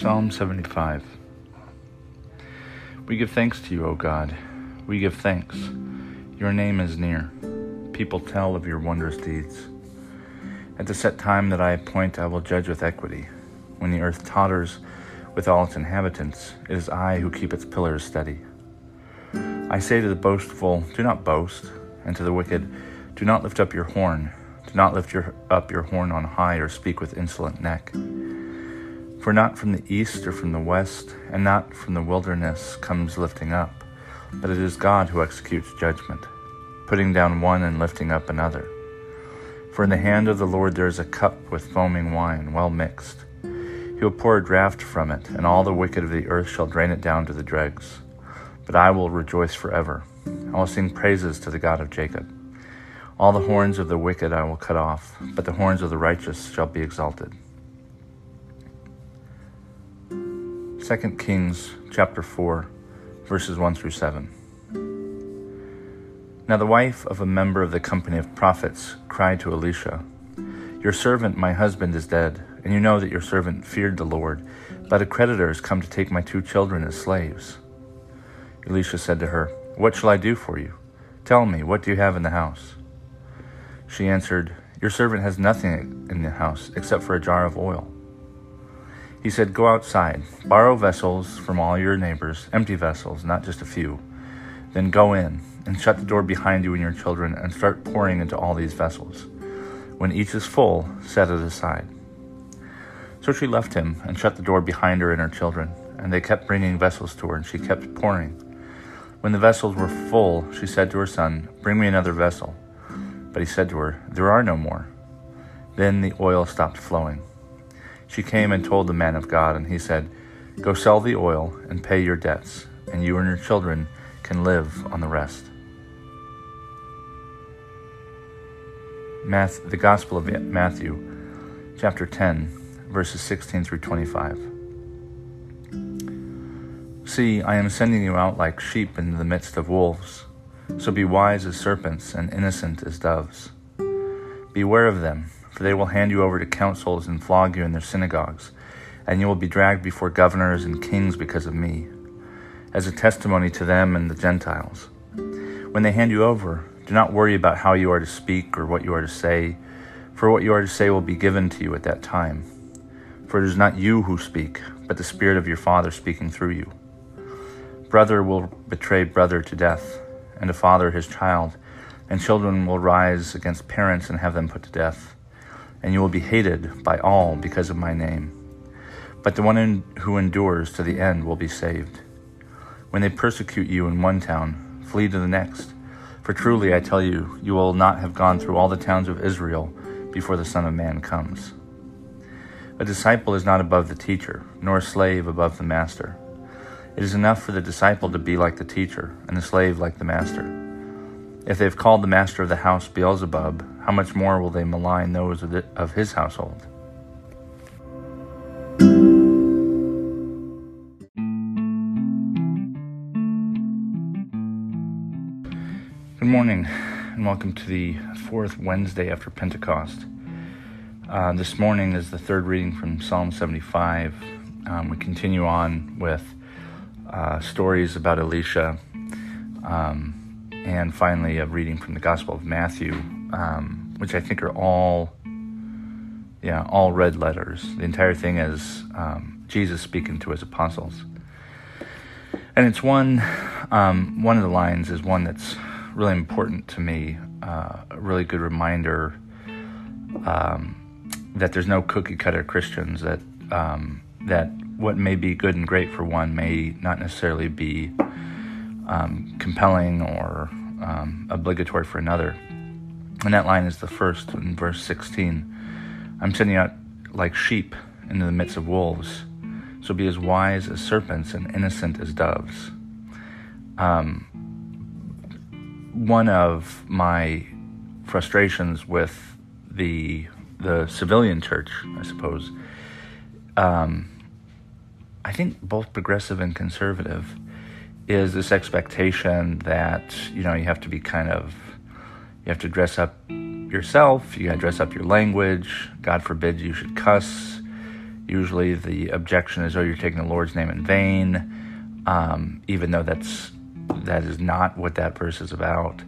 Psalm 75 We give thanks to you, O God. We give thanks. Your name is near. People tell of your wondrous deeds. At the set time that I appoint, I will judge with equity. When the earth totters with all its inhabitants, it is I who keep its pillars steady. I say to the boastful, Do not boast, and to the wicked, Do not lift up your horn. Do not lift your, up your horn on high or speak with insolent neck. For not from the east or from the west, and not from the wilderness comes lifting up, but it is God who executes judgment, putting down one and lifting up another. For in the hand of the Lord there is a cup with foaming wine, well mixed. He will pour a draught from it, and all the wicked of the earth shall drain it down to the dregs. But I will rejoice forever. I will sing praises to the God of Jacob. All the horns of the wicked I will cut off, but the horns of the righteous shall be exalted. 2 Kings chapter 4, verses 1 through 7. Now the wife of a member of the company of prophets cried to Elisha, Your servant, my husband, is dead, and you know that your servant feared the Lord, but a creditor has come to take my two children as slaves. Elisha said to her, What shall I do for you? Tell me, what do you have in the house? She answered, Your servant has nothing in the house except for a jar of oil. He said, Go outside, borrow vessels from all your neighbors, empty vessels, not just a few. Then go in and shut the door behind you and your children and start pouring into all these vessels. When each is full, set it aside. So she left him and shut the door behind her and her children, and they kept bringing vessels to her, and she kept pouring. When the vessels were full, she said to her son, Bring me another vessel. But he said to her, There are no more. Then the oil stopped flowing. She came and told the man of God, and he said, Go sell the oil and pay your debts, and you and your children can live on the rest. Math, the Gospel of Matthew, chapter 10, verses 16 through 25. See, I am sending you out like sheep into the midst of wolves. So be wise as serpents and innocent as doves. Beware of them for they will hand you over to councils and flog you in their synagogues, and you will be dragged before governors and kings because of me, as a testimony to them and the Gentiles. When they hand you over, do not worry about how you are to speak or what you are to say, for what you are to say will be given to you at that time. For it is not you who speak, but the Spirit of your Father speaking through you. Brother will betray brother to death, and a father his child, and children will rise against parents and have them put to death and you will be hated by all because of my name. But the one who endures to the end will be saved. When they persecute you in one town, flee to the next. For truly I tell you, you will not have gone through all the towns of Israel before the Son of Man comes. A disciple is not above the teacher, nor a slave above the master. It is enough for the disciple to be like the teacher, and the slave like the master. If they have called the master of the house Beelzebub, how much more will they malign those of, the, of his household? Good morning, and welcome to the fourth Wednesday after Pentecost. Uh, this morning is the third reading from Psalm 75. Um, we continue on with uh, stories about Elisha. Um, and finally a reading from the Gospel of Matthew, um, which I think are all, yeah, all red letters. The entire thing is um, Jesus speaking to his apostles, and it's one, um, one of the lines is one that's really important to me, uh, a really good reminder um, that there's no cookie cutter Christians that um, that what may be good and great for one may not necessarily be um, compelling or um, obligatory for another. And that line is the first in verse 16. I'm sending out like sheep into the midst of wolves, so be as wise as serpents and innocent as doves. Um, one of my frustrations with the the civilian church, I suppose, um, I think both progressive and conservative, is this expectation that you know you have to be kind of you have to dress up yourself, you got to dress up your language. God forbid you should cuss. Usually the objection is, "Oh, you're taking the Lord's name in vain," um, even though that's that is not what that verse is about.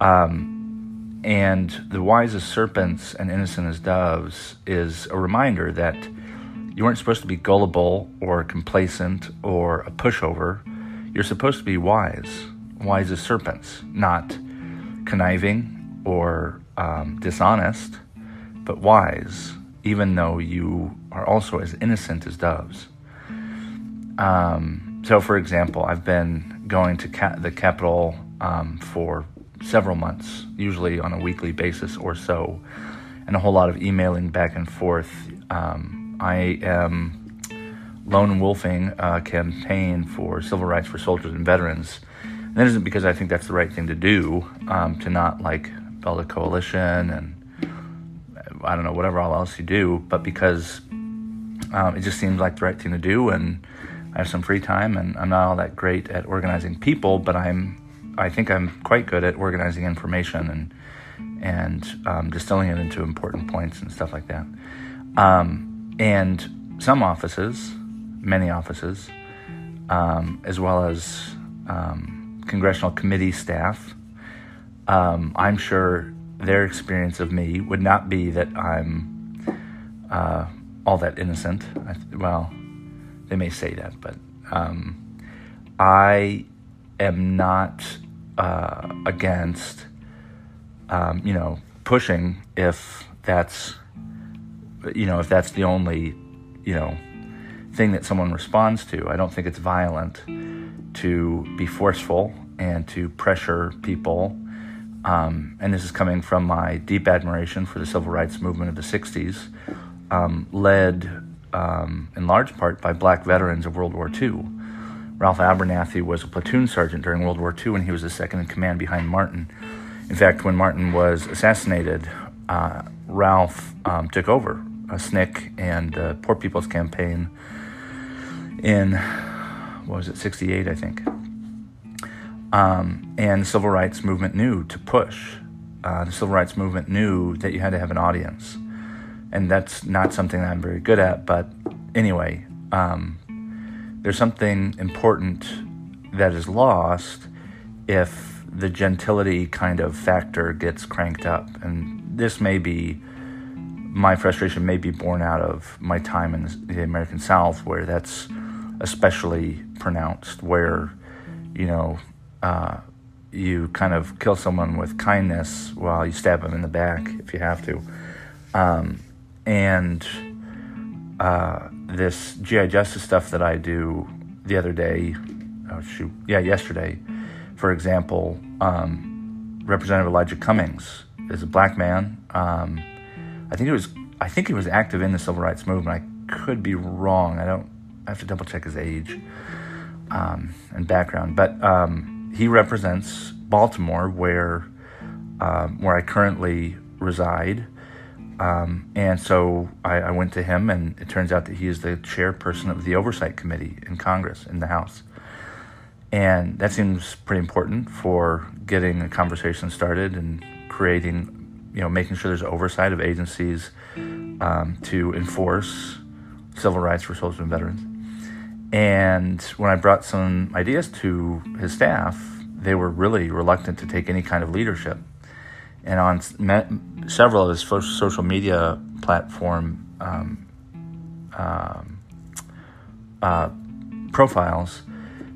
Um, and the wise as serpents and innocent as doves is a reminder that you weren't supposed to be gullible or complacent or a pushover. You're supposed to be wise, wise as serpents, not conniving or um, dishonest, but wise, even though you are also as innocent as doves. Um, so, for example, I've been going to ca- the Capitol um, for several months, usually on a weekly basis or so, and a whole lot of emailing back and forth. Um, I am lone wolfing a campaign for civil rights for soldiers and veterans. And that isn't because I think that's the right thing to do, um, to not like build a coalition and I don't know, whatever all else you do, but because um, it just seems like the right thing to do. And I have some free time and I'm not all that great at organizing people, but I'm I think I'm quite good at organizing information and and um, distilling it into important points and stuff like that. Um, and some offices, many offices, um, as well as um, congressional committee staff, um, I'm sure their experience of me would not be that I'm uh, all that innocent. I, well, they may say that, but um, I am not uh, against, um, you know, pushing if that's, you know, if that's the only, you know, thing that someone responds to. I don't think it's violent to be forceful and to pressure people. Um, and this is coming from my deep admiration for the civil rights movement of the 60s, um, led um, in large part by black veterans of World War II Ralph Abernathy was a platoon sergeant during World War II, and he was the second in command behind Martin. In fact, when Martin was assassinated, uh, Ralph um, took over SNCC and uh, Poor People's Campaign in, what was it, 68, I think. Um, and the civil rights movement knew to push. Uh, the civil rights movement knew that you had to have an audience. And that's not something that I'm very good at, but anyway, um, there's something important that is lost if the gentility kind of factor gets cranked up. And this may be my frustration may be born out of my time in the American South, where that's especially pronounced, where you know uh, you kind of kill someone with kindness while you stab them in the back if you have to, um, and uh, this GI Justice stuff that I do the other day, oh shoot, yeah, yesterday, for example, um, Representative Elijah Cummings is a black man. Um, I think he was, I think he was active in the civil rights movement. I could be wrong. I don't. I have to double check his age um, and background, but um, he represents Baltimore, where um, where I currently reside. Um, and so I, I, went to him, and it turns out that he is the chairperson of the Oversight Committee in Congress, in the House. And that seems pretty important for getting a conversation started and creating, you know, making sure there's oversight of agencies um, to enforce civil rights for soldiers and veterans. And when I brought some ideas to his staff, they were really reluctant to take any kind of leadership and on several of his social media platform um, um, uh, profiles,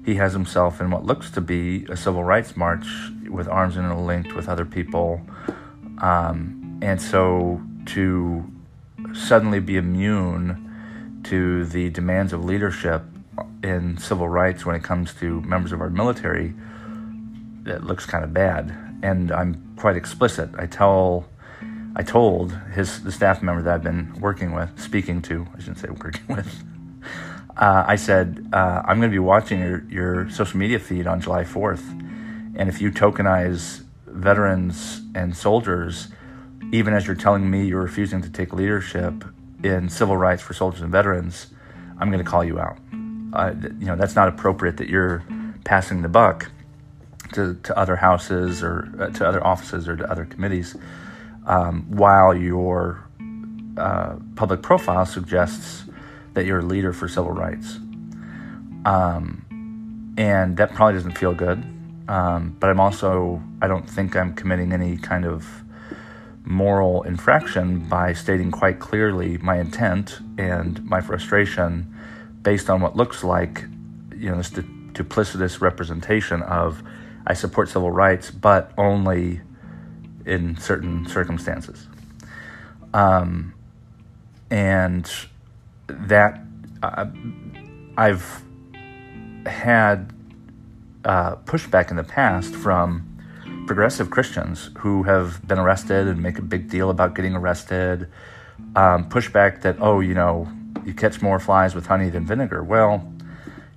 he has himself in what looks to be a civil rights march with arms interlinked with other people. Um, and so to suddenly be immune to the demands of leadership in civil rights when it comes to members of our military it looks kind of bad, and I'm quite explicit. I tell, I told his the staff member that I've been working with, speaking to. I shouldn't say working with. Uh, I said uh, I'm going to be watching your your social media feed on July 4th, and if you tokenize veterans and soldiers, even as you're telling me you're refusing to take leadership in civil rights for soldiers and veterans, I'm going to call you out. Uh, you know that's not appropriate that you're passing the buck to, to other houses or uh, to other offices or to other committees, um, while your uh, public profile suggests that you're a leader for civil rights. Um, and that probably doesn't feel good. Um, but I'm also, I don't think I'm committing any kind of moral infraction by stating quite clearly my intent and my frustration based on what looks like, you know, this duplicitous representation of I support civil rights, but only in certain circumstances. Um, and that uh, I've had uh, pushback in the past from progressive Christians who have been arrested and make a big deal about getting arrested. Um, pushback that, oh, you know, you catch more flies with honey than vinegar. Well,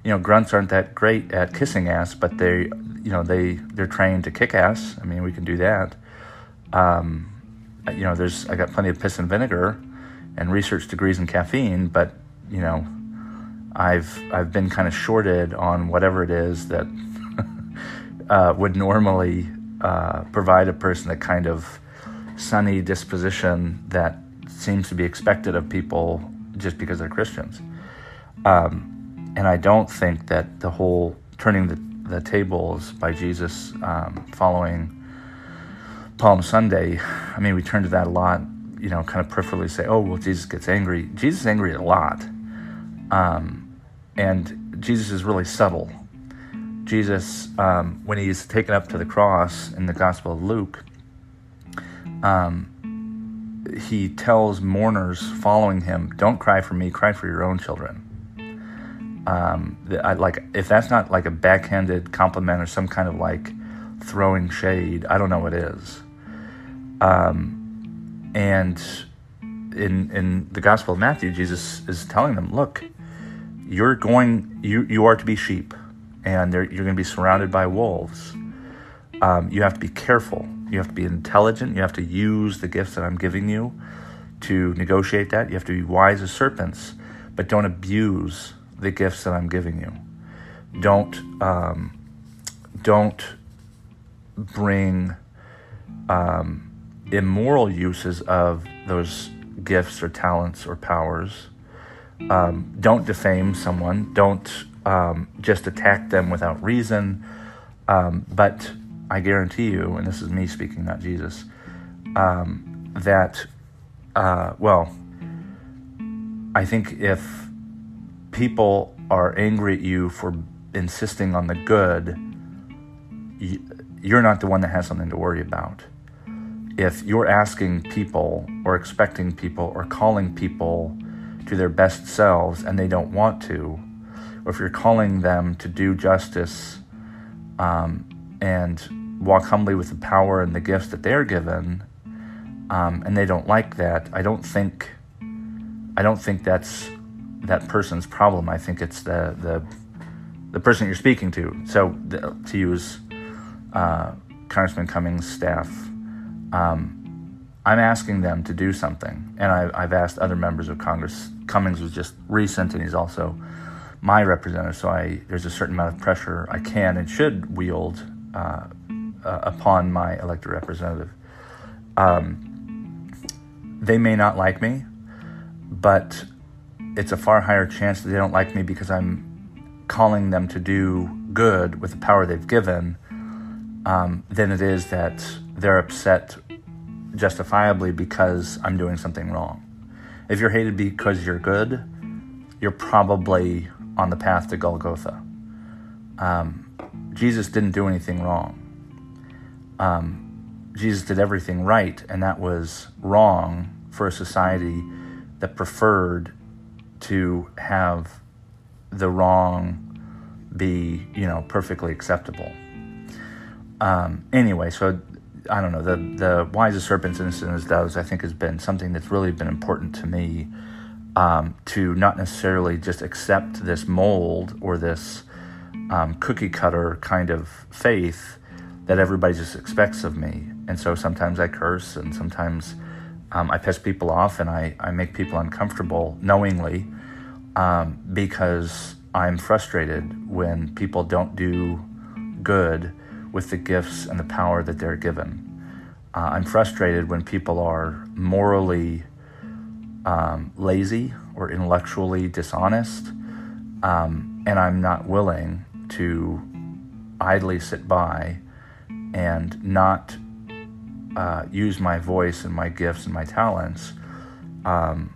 you know, grunts aren't that great at kissing ass, but they you know they they're trained to kick ass. I mean, we can do that. Um, you know, there's I got plenty of piss and vinegar, and research degrees in caffeine, but you know, I've I've been kind of shorted on whatever it is that uh, would normally uh, provide a person a kind of sunny disposition that seems to be expected of people just because they're Christians. Um, and I don't think that the whole turning the the tables by Jesus um, following Palm Sunday, I mean, we turn to that a lot, you know, kind of peripherally say, oh, well, Jesus gets angry. Jesus is angry a lot. Um, and Jesus is really subtle. Jesus, um, when he's taken up to the cross in the Gospel of Luke, um, he tells mourners following him, Don't cry for me, cry for your own children um, I, like if that's not like a backhanded compliment or some kind of like throwing shade, I don't know what is. Um, and in in the Gospel of Matthew, Jesus is telling them, "Look, you're going, you you are to be sheep, and you're going to be surrounded by wolves. Um, you have to be careful. You have to be intelligent. You have to use the gifts that I'm giving you to negotiate that. You have to be wise as serpents, but don't abuse the gifts that I'm giving you. Don't um, don't bring um, immoral uses of those gifts or talents or powers. Um, don't defame someone. Don't um, just attack them without reason. Um, but I guarantee you, and this is me speaking, not Jesus, um, that, uh, well, I think if people are angry at you for insisting on the good, you're not the one that has something to worry about. If you're asking people or expecting people or calling people to their best selves and they don't want to, or if you're calling them to do justice um, and walk humbly with the power and the gifts that they're given, um, and they don't like that, I don't think, I don't think that's that person's problem. I think it's the the the person you're speaking to. So the, to use uh, Congressman Cummings' staff, um, I'm asking them to do something, and I, have asked other members of Congress. Cummings was just recent, and he's also my representative. So I there's a certain amount of pressure I can and should wield uh, uh, upon my elected representative. Um, they may not like me, but it's a far higher chance that they don't like me because I'm calling them to do good with the power they've given um, than it is that they're upset justifiably because I'm doing something wrong. If you're hated because you're good, you're probably on the path to Golgotha. Um, Jesus didn't do anything wrong. Um, Jesus did everything right, and that was wrong for a society that preferred to have the wrong be, you know, perfectly acceptable. um, anyway, so I don't know the the wise as serpents, innocent as doves. I think has been something that's really been important to me um, to not necessarily just accept this mold or this um, cookie cutter kind of faith that everybody just expects of me. And so sometimes I curse and sometimes um, I piss people off and I, I make people uncomfortable knowingly um, because I'm frustrated when people don't do good with the gifts and the power that they're given. Uh, I'm frustrated when people are morally um, lazy or intellectually dishonest, um, and I'm not willing to idly sit by and not uh, use my voice and my gifts and my talents um,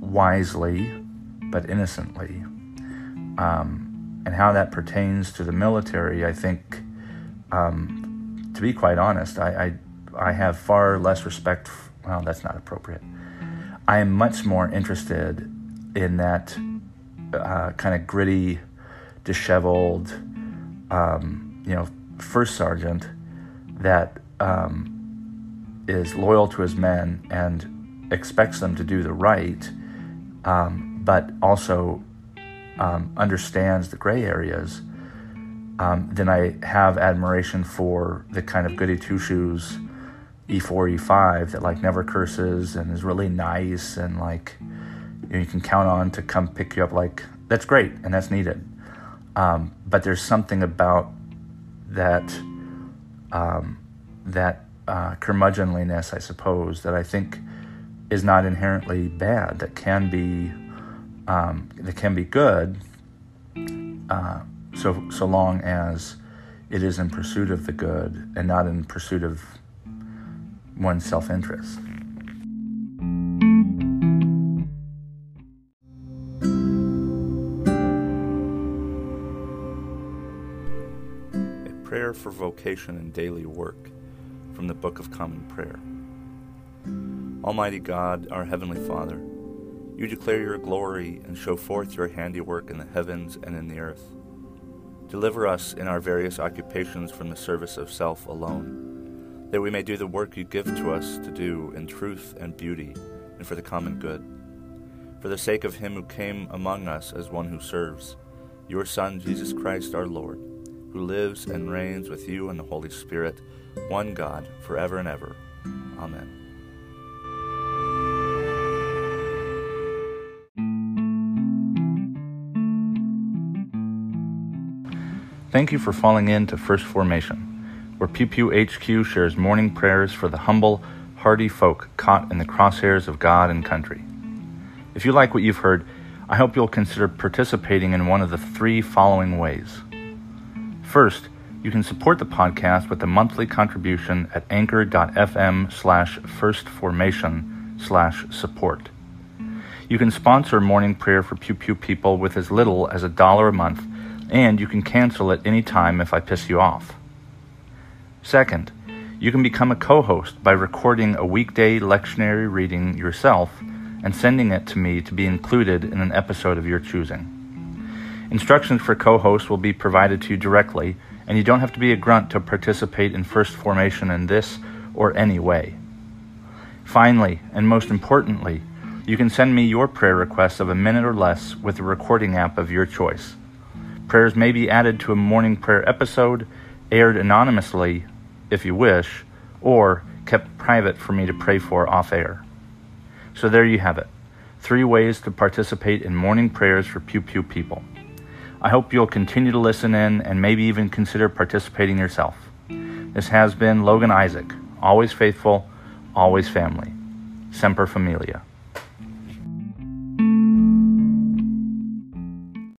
wisely but innocently. Um, and how that pertains to the military, I think, um, to be quite honest, I, I, I, have far less respect. Well, that's not appropriate. I am much more interested in that uh, kind of gritty, disheveled, um, you know, first sergeant that um, is loyal to his men and expects them to do the right, um, but also um, understands the gray areas, um, then I have admiration for the kind of goody two shoes E4, E5 that like never curses and is really nice and like you, you can count on to come pick you up. Like that's great and that's needed. Um, but there's something about that um, that uh, curmudgeonliness, I suppose, that I think is not inherently bad. That can be um, that can be good, uh, so so long as it is in pursuit of the good and not in pursuit of one's self for vocation and daily work from the Book of Common Prayer. Almighty God, our Heavenly Father, you declare your glory and show forth your handiwork in the heavens and in the earth. Deliver us in our various occupations from the service of self alone, that we may do the work you give to us to do in truth and beauty and for the common good. For the sake of him who came among us as one who serves, your Son, Jesus Christ our Lord, who lives and reigns with you and the Holy Spirit, one God, forever and ever. Amen. Thank you for falling in to First Formation, where Pew Pew HQ shares morning prayers for the humble, hardy folk caught in the crosshairs of God and country. If you like what you've heard, I hope you'll consider participating in one of the three following ways. First, you can support the podcast with a monthly contribution at anchor.fm slash firstformation slash support. You can sponsor morning prayer for Pew Pew people with as little as a dollar a month and you can cancel at any time if I piss you off. Second, you can become a co host by recording a weekday lectionary reading yourself and sending it to me to be included in an episode of your choosing. Instructions for co hosts will be provided to you directly, and you don't have to be a grunt to participate in first formation in this or any way. Finally, and most importantly, you can send me your prayer requests of a minute or less with the recording app of your choice. Prayers may be added to a morning prayer episode, aired anonymously if you wish, or kept private for me to pray for off air. So there you have it three ways to participate in morning prayers for Pew Pew people. I hope you'll continue to listen in and maybe even consider participating yourself. This has been Logan Isaac, always faithful, always family. Semper Familia.